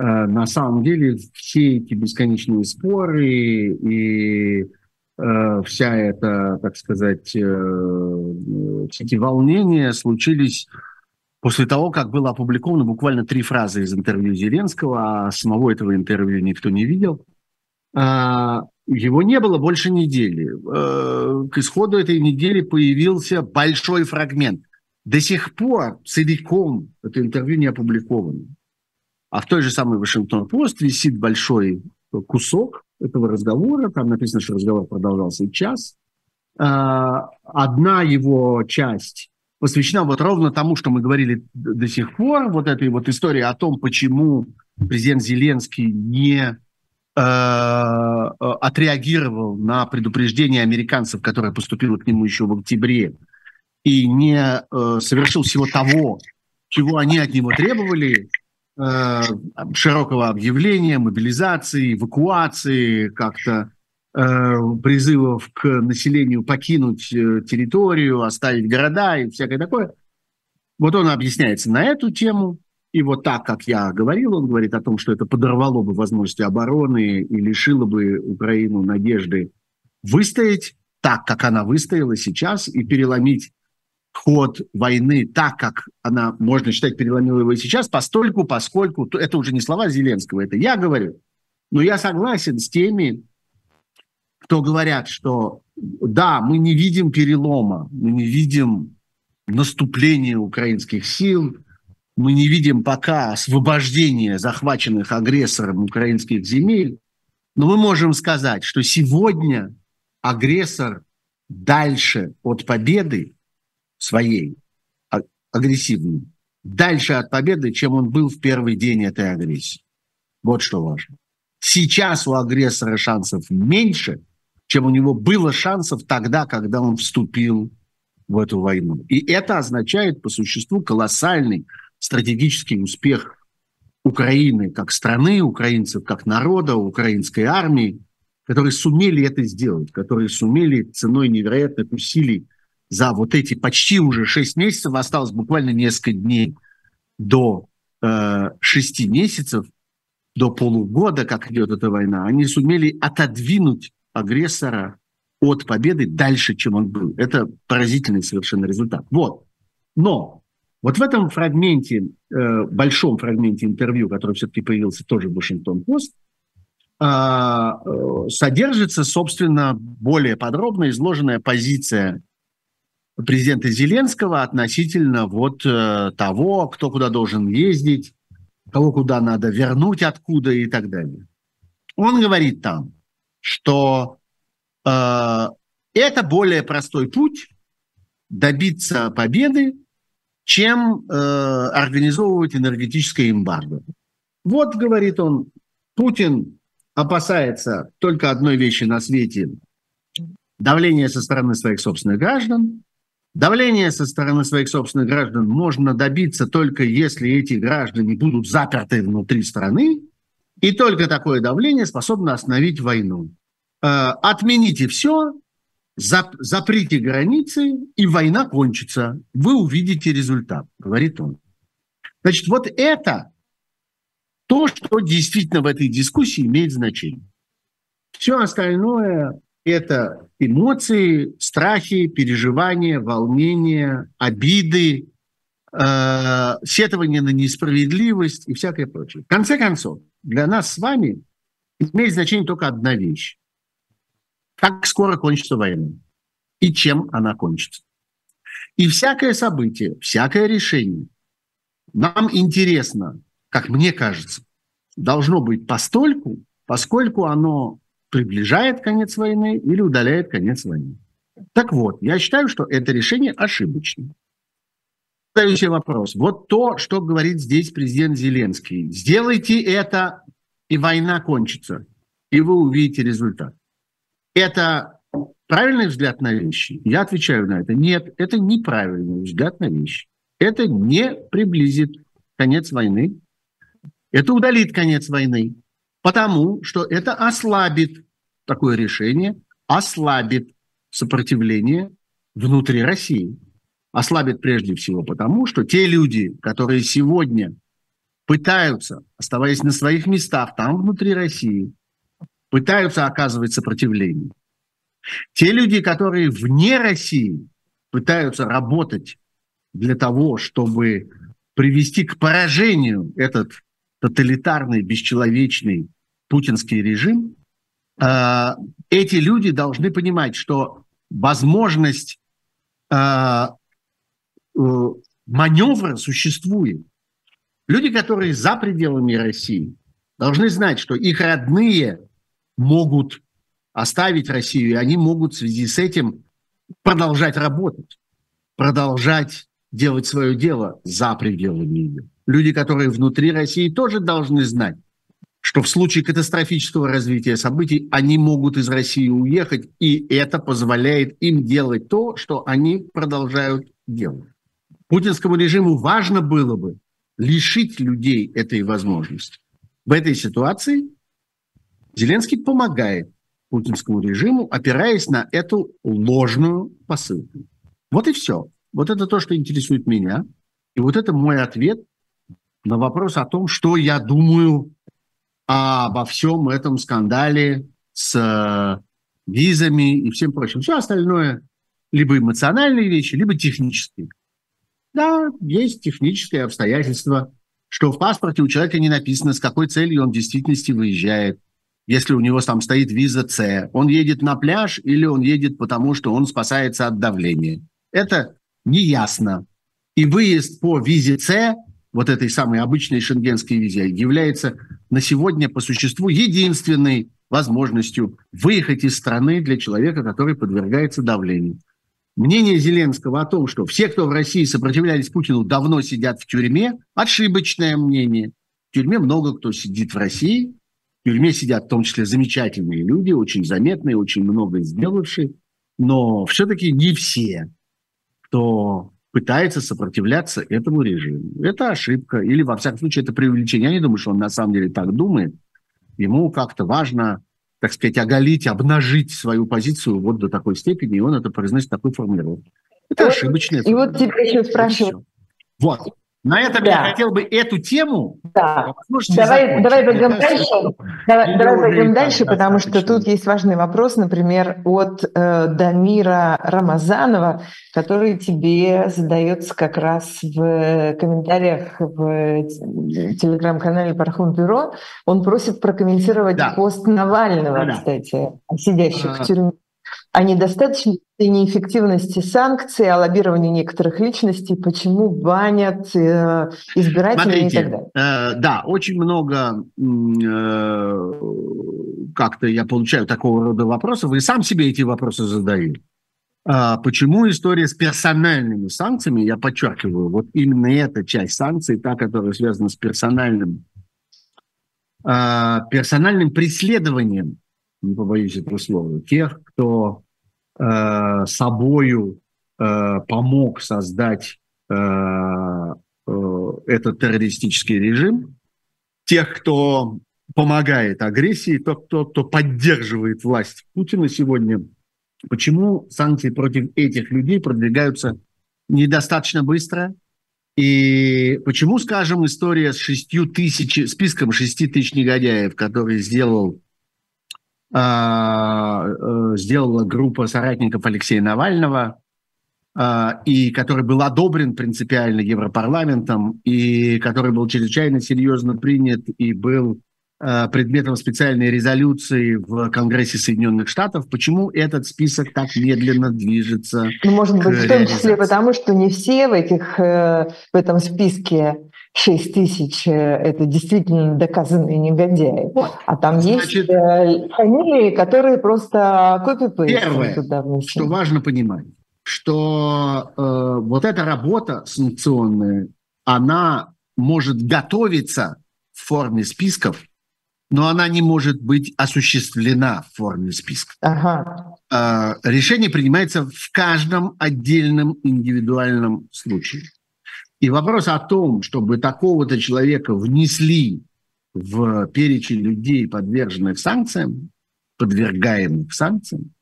на самом деле все эти бесконечные споры и э, вся эта, так сказать, э, все эти волнения случились после того, как было опубликовано буквально три фразы из интервью Зеленского, а самого этого интервью никто не видел. Его не было больше недели. К исходу этой недели появился большой фрагмент. До сих пор целиком это интервью не опубликовано. А в той же самой Вашингтон-Пост висит большой кусок этого разговора. Там написано, что разговор продолжался час. А, одна его часть посвящена вот ровно тому, что мы говорили до сих пор, вот этой вот истории о том, почему президент Зеленский не э, отреагировал на предупреждение американцев, которое поступило к нему еще в октябре, и не э, совершил всего того, чего они от него требовали, Э, широкого объявления, мобилизации, эвакуации, как-то э, призывов к населению покинуть э, территорию, оставить города и всякое такое. Вот он объясняется на эту тему. И вот так, как я говорил, он говорит о том, что это подорвало бы возможности обороны и лишило бы Украину надежды выстоять так, как она выстояла сейчас, и переломить ход войны так, как она, можно считать, переломила его и сейчас, постольку, поскольку, это уже не слова Зеленского, это я говорю, но я согласен с теми, кто говорят, что да, мы не видим перелома, мы не видим наступления украинских сил, мы не видим пока освобождения захваченных агрессором украинских земель, но мы можем сказать, что сегодня агрессор дальше от победы, своей, а, агрессивной, дальше от победы, чем он был в первый день этой агрессии. Вот что важно. Сейчас у агрессора шансов меньше, чем у него было шансов тогда, когда он вступил в эту войну. И это означает по существу колоссальный стратегический успех Украины как страны, украинцев как народа, украинской армии, которые сумели это сделать, которые сумели ценой невероятных усилий за вот эти почти уже 6 месяцев, осталось буквально несколько дней до э, 6 месяцев, до полугода, как идет эта война, они сумели отодвинуть агрессора от победы дальше, чем он был. Это поразительный совершенно результат. Вот. Но вот в этом фрагменте, э, большом фрагменте интервью, который все-таки появился тоже в Вашингтон-Пост, э, э, содержится, собственно, более подробно изложенная позиция президента Зеленского относительно вот э, того, кто куда должен ездить, кого куда надо вернуть, откуда и так далее. Он говорит там, что э, это более простой путь добиться победы, чем э, организовывать энергетическое эмбарго. Вот, говорит он, Путин опасается только одной вещи на свете – давления со стороны своих собственных граждан. Давление со стороны своих собственных граждан можно добиться только если эти граждане будут заперты внутри страны, и только такое давление способно остановить войну. Э, отмените все, заприте границы, и война кончится. Вы увидите результат, говорит он. Значит, вот это то, что действительно в этой дискуссии имеет значение. Все остальное – это эмоции, страхи, переживания, волнения, обиды, э, сетование на несправедливость и всякое прочее. В конце концов, для нас с вами имеет значение только одна вещь. Как скоро кончится война и чем она кончится. И всякое событие, всякое решение нам интересно, как мне кажется, должно быть постольку, поскольку оно приближает конец войны или удаляет конец войны. Так вот, я считаю, что это решение ошибочное. Следующий вопрос. Вот то, что говорит здесь президент Зеленский. Сделайте это, и война кончится, и вы увидите результат. Это правильный взгляд на вещи? Я отвечаю на это. Нет, это неправильный взгляд на вещи. Это не приблизит конец войны. Это удалит конец войны. Потому что это ослабит такое решение, ослабит сопротивление внутри России. Ослабит прежде всего потому, что те люди, которые сегодня пытаются, оставаясь на своих местах там внутри России, пытаются оказывать сопротивление. Те люди, которые вне России пытаются работать для того, чтобы привести к поражению этот тоталитарный, бесчеловечный путинский режим, э, эти люди должны понимать, что возможность э, э, маневра существует. Люди, которые за пределами России, должны знать, что их родные могут оставить Россию, и они могут в связи с этим продолжать работать, продолжать делать свое дело за пределами ее. Люди, которые внутри России, тоже должны знать, что в случае катастрофического развития событий они могут из России уехать, и это позволяет им делать то, что они продолжают делать. Путинскому режиму важно было бы лишить людей этой возможности. В этой ситуации Зеленский помогает путинскому режиму, опираясь на эту ложную посылку. Вот и все. Вот это то, что интересует меня. И вот это мой ответ на вопрос о том, что я думаю обо всем этом скандале с э, визами и всем прочим. Все остальное либо эмоциональные вещи, либо технические. Да, есть техническое обстоятельство, что в паспорте у человека не написано, с какой целью он в действительности выезжает. Если у него там стоит виза С, он едет на пляж или он едет потому, что он спасается от давления. Это неясно. И выезд по визе С, вот этой самой обычной шенгенской визе, является на сегодня по существу единственной возможностью выехать из страны для человека, который подвергается давлению. Мнение Зеленского о том, что все, кто в России сопротивлялись Путину, давно сидят в тюрьме, ошибочное мнение. В тюрьме много кто сидит в России. В тюрьме сидят в том числе замечательные люди, очень заметные, очень много сделавшие. Но все-таки не все, кто пытается сопротивляться этому режиму. Это ошибка. Или, во всяком случае, это преувеличение. Я не думаю, что он на самом деле так думает. Ему как-то важно так сказать, оголить, обнажить свою позицию вот до такой степени, и он это произносит такой формулировкой. Это вот, ошибочная И вот тебя еще спрашивают. Вот. На этом да. я хотел бы эту тему. Да. Давай, давай пойдем дальше. Давай, давай пойдем дальше, потому что тут есть важный вопрос, например, от э, Дамира Рамазанова, который тебе задается как раз в комментариях в телеграм-канале Пархун Бюро. Он просит прокомментировать да. пост Навального, да. кстати, сидящих а, в тюрьме о недостаточности неэффективности санкций, о лоббировании некоторых личностей, почему банят э, избирателей Смотрите, и так далее. Э, да, очень много э, как-то я получаю такого рода вопросов, и сам себе эти вопросы задаю. Э, почему история с персональными санкциями, я подчеркиваю, вот именно эта часть санкций, та, которая связана с персональным персональным преследованием, не побоюсь этого слова, тех, кто э, собою э, помог создать э, э, этот террористический режим, тех, кто помогает агрессии, тот, кто, кто поддерживает власть Путина сегодня. Почему санкции против этих людей продвигаются недостаточно быстро? И почему, скажем, история с шестью тысяч, списком шести тысяч негодяев, который сделал сделала группа соратников Алексея Навального, а, и который был одобрен принципиально Европарламентом, и который был чрезвычайно серьезно принят и был а, предметом специальной резолюции в Конгрессе Соединенных Штатов. Почему этот список так медленно движется? Ну, может быть, в том числе потому, что не все в, этих, э, в этом списке 6 тысяч э, – это действительно доказанные негодяи. А там Значит, есть э, фамилии, которые просто копи Первое, туда что важно понимать, что э, вот эта работа санкционная, она может готовиться в форме списков, но она не может быть осуществлена в форме списка. Ага. Э, решение принимается в каждом отдельном индивидуальном случае. И вопрос о том, чтобы такого-то человека внесли в перечень людей, подверженных санкциям, подвергаемых санкциям,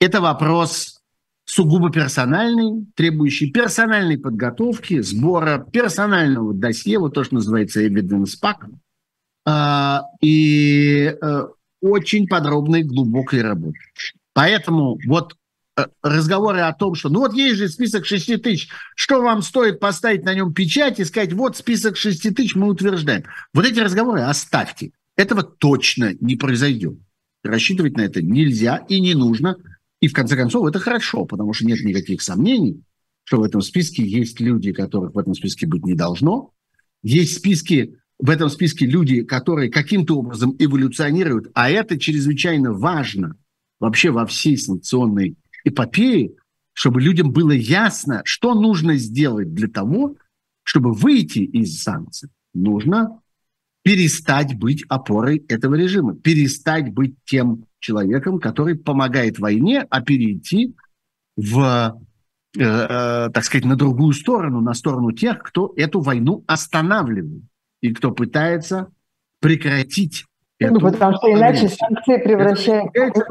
это вопрос сугубо персональный, требующий персональной подготовки, сбора персонального досье, вот то, что называется evidence pack, а, и э, очень подробной, глубокой работы. Поэтому вот разговоры о том, что ну вот есть же список 6 тысяч, что вам стоит поставить на нем печать и сказать, вот список 6 тысяч мы утверждаем. Вот эти разговоры оставьте. Этого точно не произойдет. Рассчитывать на это нельзя и не нужно. И в конце концов это хорошо, потому что нет никаких сомнений, что в этом списке есть люди, которых в этом списке быть не должно. Есть списки, в этом списке люди, которые каким-то образом эволюционируют, а это чрезвычайно важно вообще во всей санкционной эпопеи, чтобы людям было ясно, что нужно сделать для того, чтобы выйти из санкций. Нужно перестать быть опорой этого режима, перестать быть тем человеком, который помогает войне, а перейти в, э, э, так сказать, на другую сторону, на сторону тех, кто эту войну останавливает и кто пытается прекратить ну, эту потому что иначе санкции превращаются в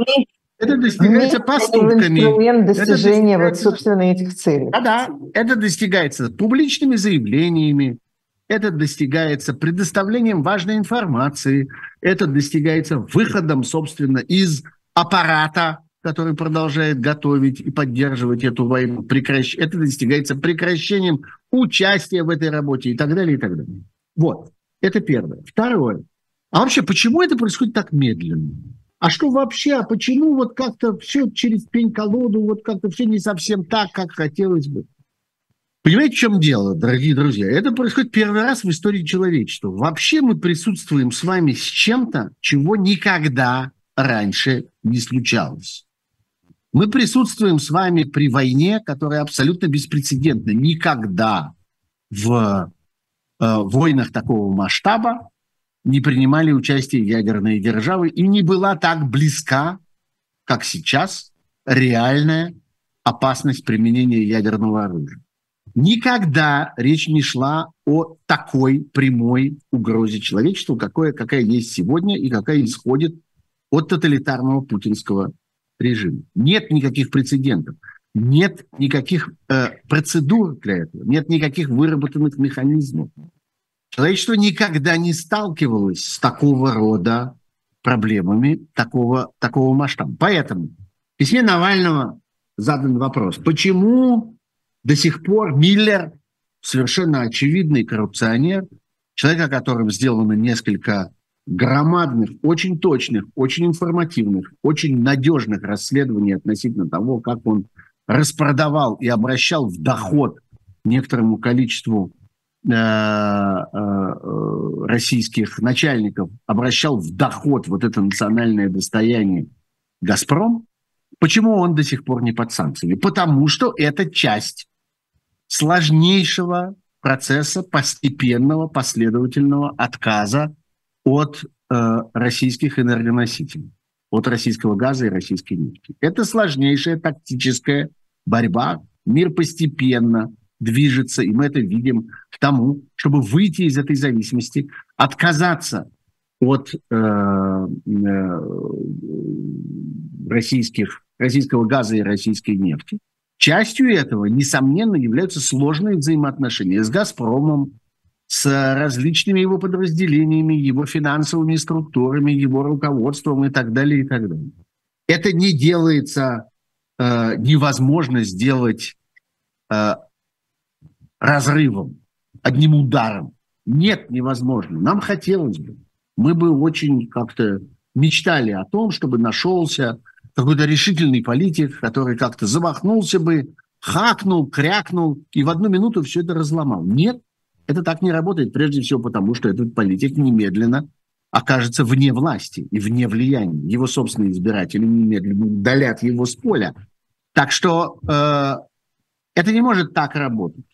это достигается поступками. Инструмент достижения это вот, собственно, этих целей. Да, да. Это достигается публичными заявлениями, это достигается предоставлением важной информации, это достигается выходом, собственно, из аппарата, который продолжает готовить и поддерживать эту войну. Прекращ... Это достигается прекращением участия в этой работе и так далее, и так далее. Вот. Это первое. Второе. А вообще, почему это происходит так медленно? А что вообще, а почему вот как-то все через пень-колоду, вот как-то все не совсем так, как хотелось бы? Понимаете, в чем дело, дорогие друзья? Это происходит первый раз в истории человечества. Вообще мы присутствуем с вами с чем-то, чего никогда раньше не случалось. Мы присутствуем с вами при войне, которая абсолютно беспрецедентна. Никогда в э, войнах такого масштаба не принимали участие ядерные державы и не была так близка, как сейчас, реальная опасность применения ядерного оружия. Никогда речь не шла о такой прямой угрозе человечеству, какое, какая есть сегодня и какая исходит от тоталитарного путинского режима. Нет никаких прецедентов, нет никаких э, процедур для этого, нет никаких выработанных механизмов. Человечество никогда не сталкивалось с такого рода проблемами, такого, такого масштаба. Поэтому в письме Навального задан вопрос, почему до сих пор Миллер, совершенно очевидный коррупционер, человек, о котором сделано несколько громадных, очень точных, очень информативных, очень надежных расследований относительно того, как он распродавал и обращал в доход некоторому количеству российских начальников обращал в доход вот это национальное достояние «Газпром», почему он до сих пор не под санкциями? Потому что это часть сложнейшего процесса постепенного, последовательного отказа от э, российских энергоносителей, от российского газа и российской нефти. Это сложнейшая тактическая борьба. Мир постепенно движется, и мы это видим, к тому, чтобы выйти из этой зависимости, отказаться от э, э, российских, российского газа и российской нефти. Частью этого, несомненно, являются сложные взаимоотношения с «Газпромом», с различными его подразделениями, его финансовыми структурами, его руководством и так далее, и так далее. Это не делается, э, невозможно сделать э, разрывом, одним ударом. Нет, невозможно. Нам хотелось бы. Мы бы очень как-то мечтали о том, чтобы нашелся какой-то решительный политик, который как-то замахнулся бы, хакнул, крякнул и в одну минуту все это разломал. Нет, это так не работает, прежде всего потому, что этот политик немедленно окажется вне власти и вне влияния. Его собственные избиратели немедленно удалят его с поля. Так что э, это не может так работать.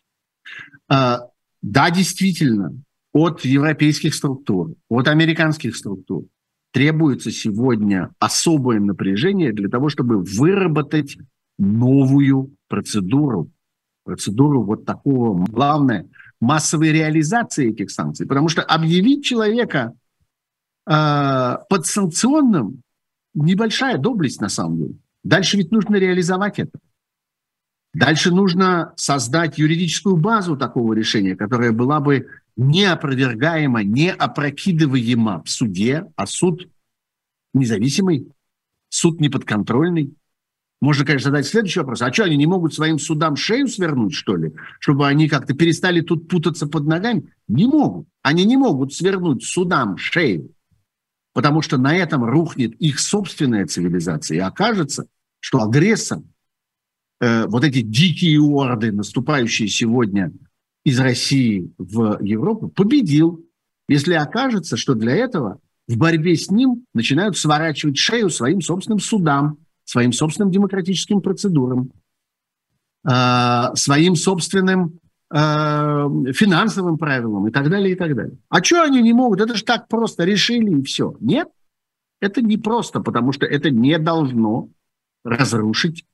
Э, да, действительно, от европейских структур, от американских структур требуется сегодня особое напряжение для того, чтобы выработать новую процедуру. Процедуру вот такого, главное – массовой реализации этих санкций. Потому что объявить человека э, подсанкционным небольшая доблесть на самом деле. Дальше ведь нужно реализовать это. Дальше нужно создать юридическую базу такого решения, которая была бы неопровергаема, неопрокидываема в суде, а суд независимый, суд неподконтрольный. Можно, конечно, задать следующий вопрос. А что, они не могут своим судам шею свернуть, что ли? Чтобы они как-то перестали тут путаться под ногами? Не могут. Они не могут свернуть судам шею. Потому что на этом рухнет их собственная цивилизация. И окажется, что агрессор, э, вот эти дикие орды, наступающие сегодня из России в Европу, победил. Если окажется, что для этого в борьбе с ним начинают сворачивать шею своим собственным судам, своим собственным демократическим процедурам, а, своим собственным а, финансовым правилам и так далее, и так далее. А что они не могут? Это же так просто решили и все. Нет, это не просто, потому что это не должно разрушить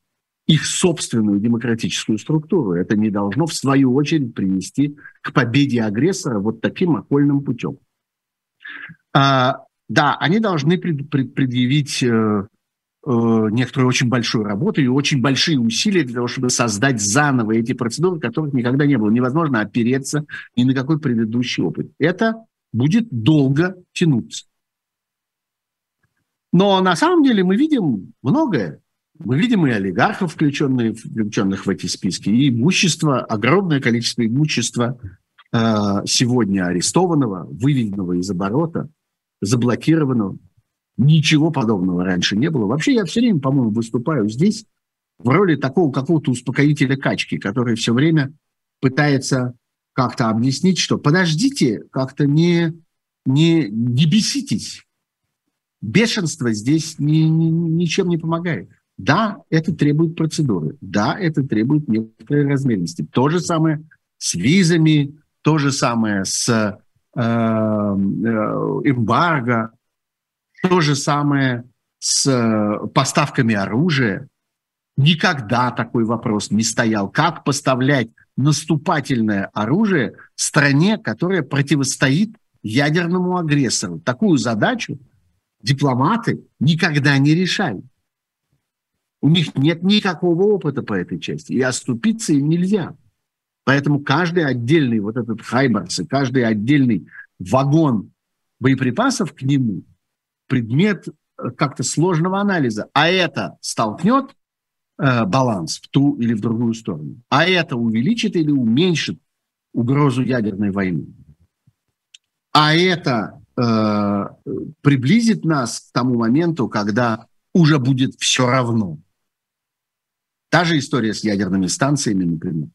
их собственную демократическую структуру. Это не должно, в свою очередь, привести к победе агрессора вот таким окольным путем. А, да, они должны пред, пред, предъявить э, Э, некоторую очень большую работу и очень большие усилия для того, чтобы создать заново эти процедуры, которых никогда не было. Невозможно опереться ни на какой предыдущий опыт. Это будет долго тянуться. Но на самом деле мы видим многое. Мы видим и олигархов, включенных, включенных в эти списки, и имущество, огромное количество имущества э, сегодня арестованного, выведенного из оборота, заблокированного. Ничего подобного раньше не было. Вообще я все время, по-моему, выступаю здесь в роли такого какого-то успокоителя качки, который все время пытается как-то объяснить, что подождите, как-то не, не, не беситесь. Бешенство здесь ни, ни, ничем не помогает. Да, это требует процедуры. Да, это требует некоторой размеренности. То же самое с визами, то же самое с э, э, эмбарго, то же самое с э, поставками оружия. Никогда такой вопрос не стоял. Как поставлять наступательное оружие стране, которая противостоит ядерному агрессору? Такую задачу дипломаты никогда не решали. У них нет никакого опыта по этой части, и оступиться им нельзя. Поэтому каждый отдельный вот этот хайбарс и каждый отдельный вагон боеприпасов к нему предмет э, как-то сложного анализа. А это столкнет э, баланс в ту или в другую сторону. А это увеличит или уменьшит угрозу ядерной войны. А это э, приблизит нас к тому моменту, когда уже будет все равно. Та же история с ядерными станциями, например.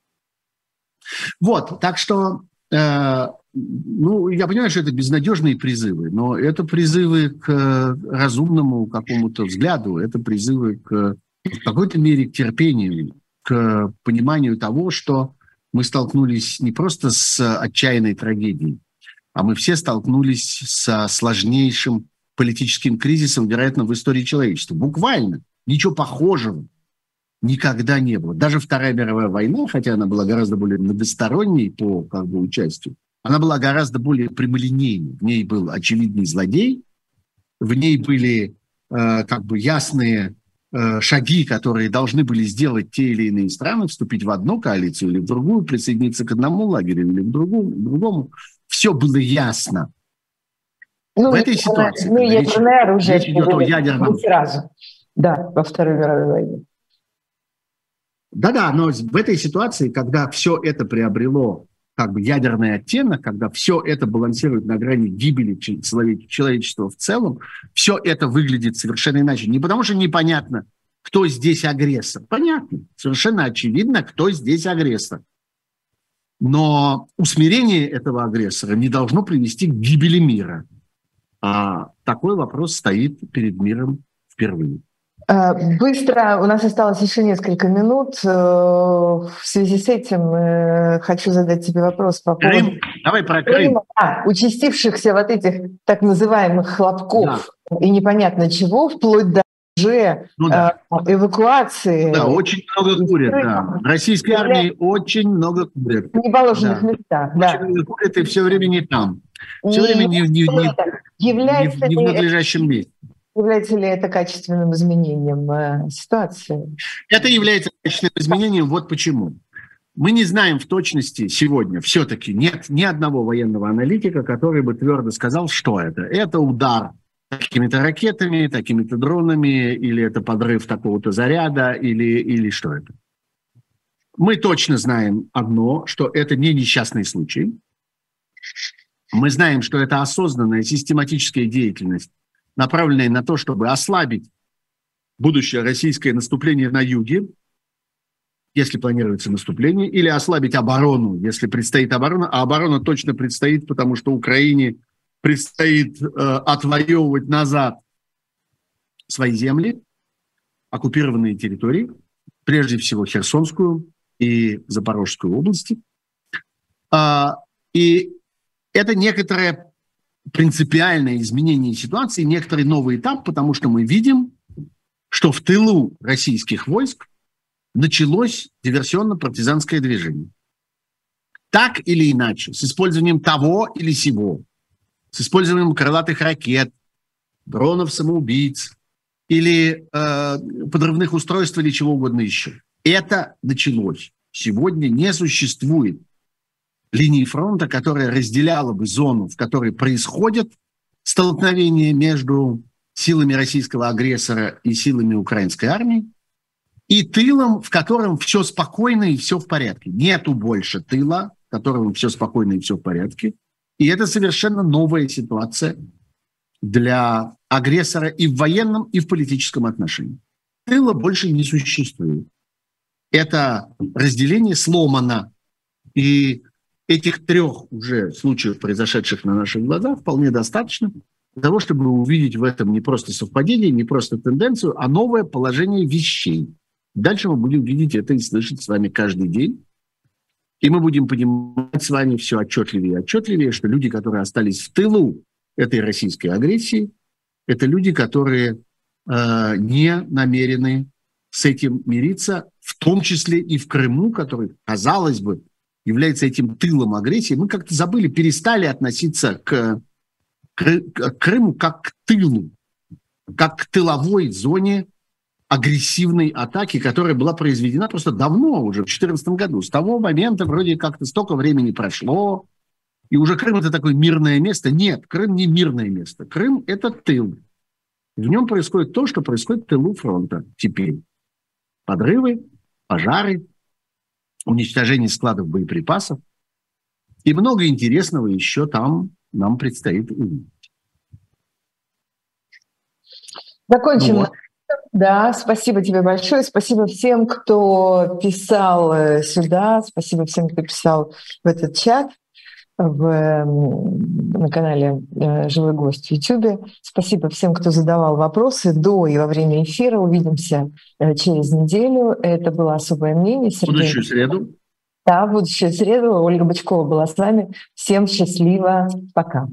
Вот, так что э, ну, я понимаю, что это безнадежные призывы, но это призывы к разумному какому-то взгляду, это призывы к в какой-то мере к терпению, к пониманию того, что мы столкнулись не просто с отчаянной трагедией, а мы все столкнулись со сложнейшим политическим кризисом, вероятно, в истории человечества. Буквально. Ничего похожего никогда не было. Даже Вторая мировая война, хотя она была гораздо более многосторонней по как бы, участию, она была гораздо более прямолинейной. В ней был очевидный злодей, в ней были э, как бы ясные э, шаги, которые должны были сделать те или иные страны, вступить в одну коалицию или в другую, присоединиться к одному лагерю или к другому. К другому. Все было ясно. Ну, в этой ситуации, ну, ядерное оружие речь идет о ядерном... сразу, да, во Второй мировой войне. Да-да, но в этой ситуации, когда все это приобрело как бы ядерный оттенок, когда все это балансирует на грани гибели человечества в целом, все это выглядит совершенно иначе. Не потому что непонятно, кто здесь агрессор. Понятно, совершенно очевидно, кто здесь агрессор. Но усмирение этого агрессора не должно привести к гибели мира. А такой вопрос стоит перед миром впервые. Э, быстро, у нас осталось еще несколько минут. Э, в связи с этим э, хочу задать тебе вопрос по поводу... Крым. Давай про Крым. Да, участившихся вот этих так называемых хлопков да. и непонятно чего, вплоть до уже ну, да. эвакуации. Да, очень много курят, да. Российской армии очень много курят. В неположенных да. местах, да. Очень много курят и все время не там. Все и время не, не, не, является не, не в надлежащем месте. Является ли это качественным изменением э, ситуации? Это является качественным изменением. Вот почему. Мы не знаем в точности сегодня, все-таки нет ни одного военного аналитика, который бы твердо сказал, что это. Это удар такими-то ракетами, такими-то дронами, или это подрыв такого-то заряда, или, или что это. Мы точно знаем одно, что это не несчастный случай. Мы знаем, что это осознанная систематическая деятельность направленные на то, чтобы ослабить будущее российское наступление на юге, если планируется наступление, или ослабить оборону, если предстоит оборона. А оборона точно предстоит, потому что Украине предстоит э, отвоевывать назад свои земли, оккупированные территории, прежде всего Херсонскую и Запорожскую области. А, и это некоторая принципиальное изменение ситуации, некоторый новый этап, потому что мы видим, что в тылу российских войск началось диверсионно-партизанское движение. Так или иначе, с использованием того или сего, с использованием крылатых ракет, дронов-самоубийц или э, подрывных устройств или чего угодно еще. Это началось. Сегодня не существует линии фронта, которая разделяла бы зону, в которой происходит столкновение между силами российского агрессора и силами украинской армии, и тылом, в котором все спокойно и все в порядке. Нету больше тыла, в котором все спокойно и все в порядке. И это совершенно новая ситуация для агрессора и в военном, и в политическом отношении. Тыла больше не существует. Это разделение сломано. И этих трех уже случаев, произошедших на наших глазах, вполне достаточно для того, чтобы увидеть в этом не просто совпадение, не просто тенденцию, а новое положение вещей. Дальше мы будем видеть это и слышать с вами каждый день. И мы будем понимать с вами все отчетливее и отчетливее, что люди, которые остались в тылу этой российской агрессии, это люди, которые э, не намерены с этим мириться, в том числе и в Крыму, который, казалось бы, является этим тылом агрессии, мы как-то забыли, перестали относиться к, к, к Крыму как к тылу, как к тыловой зоне агрессивной атаки, которая была произведена просто давно, уже в 2014 году. С того момента вроде как-то столько времени прошло, и уже Крым это такое мирное место. Нет, Крым не мирное место. Крым это тыл. В нем происходит то, что происходит в тылу фронта теперь. Подрывы, пожары, уничтожение складов боеприпасов. И много интересного еще там нам предстоит увидеть. Закончим. Вот. Да, спасибо тебе большое. Спасибо всем, кто писал э, сюда. Спасибо всем, кто писал в этот чат в, на канале э, «Живой гость» в YouTube. Спасибо всем, кто задавал вопросы до и во время эфира. Увидимся э, через неделю. Это было «Особое мнение». Сергей. Будущую среду. Да, будущую среду. Ольга Бычкова была с вами. Всем счастливо. Пока.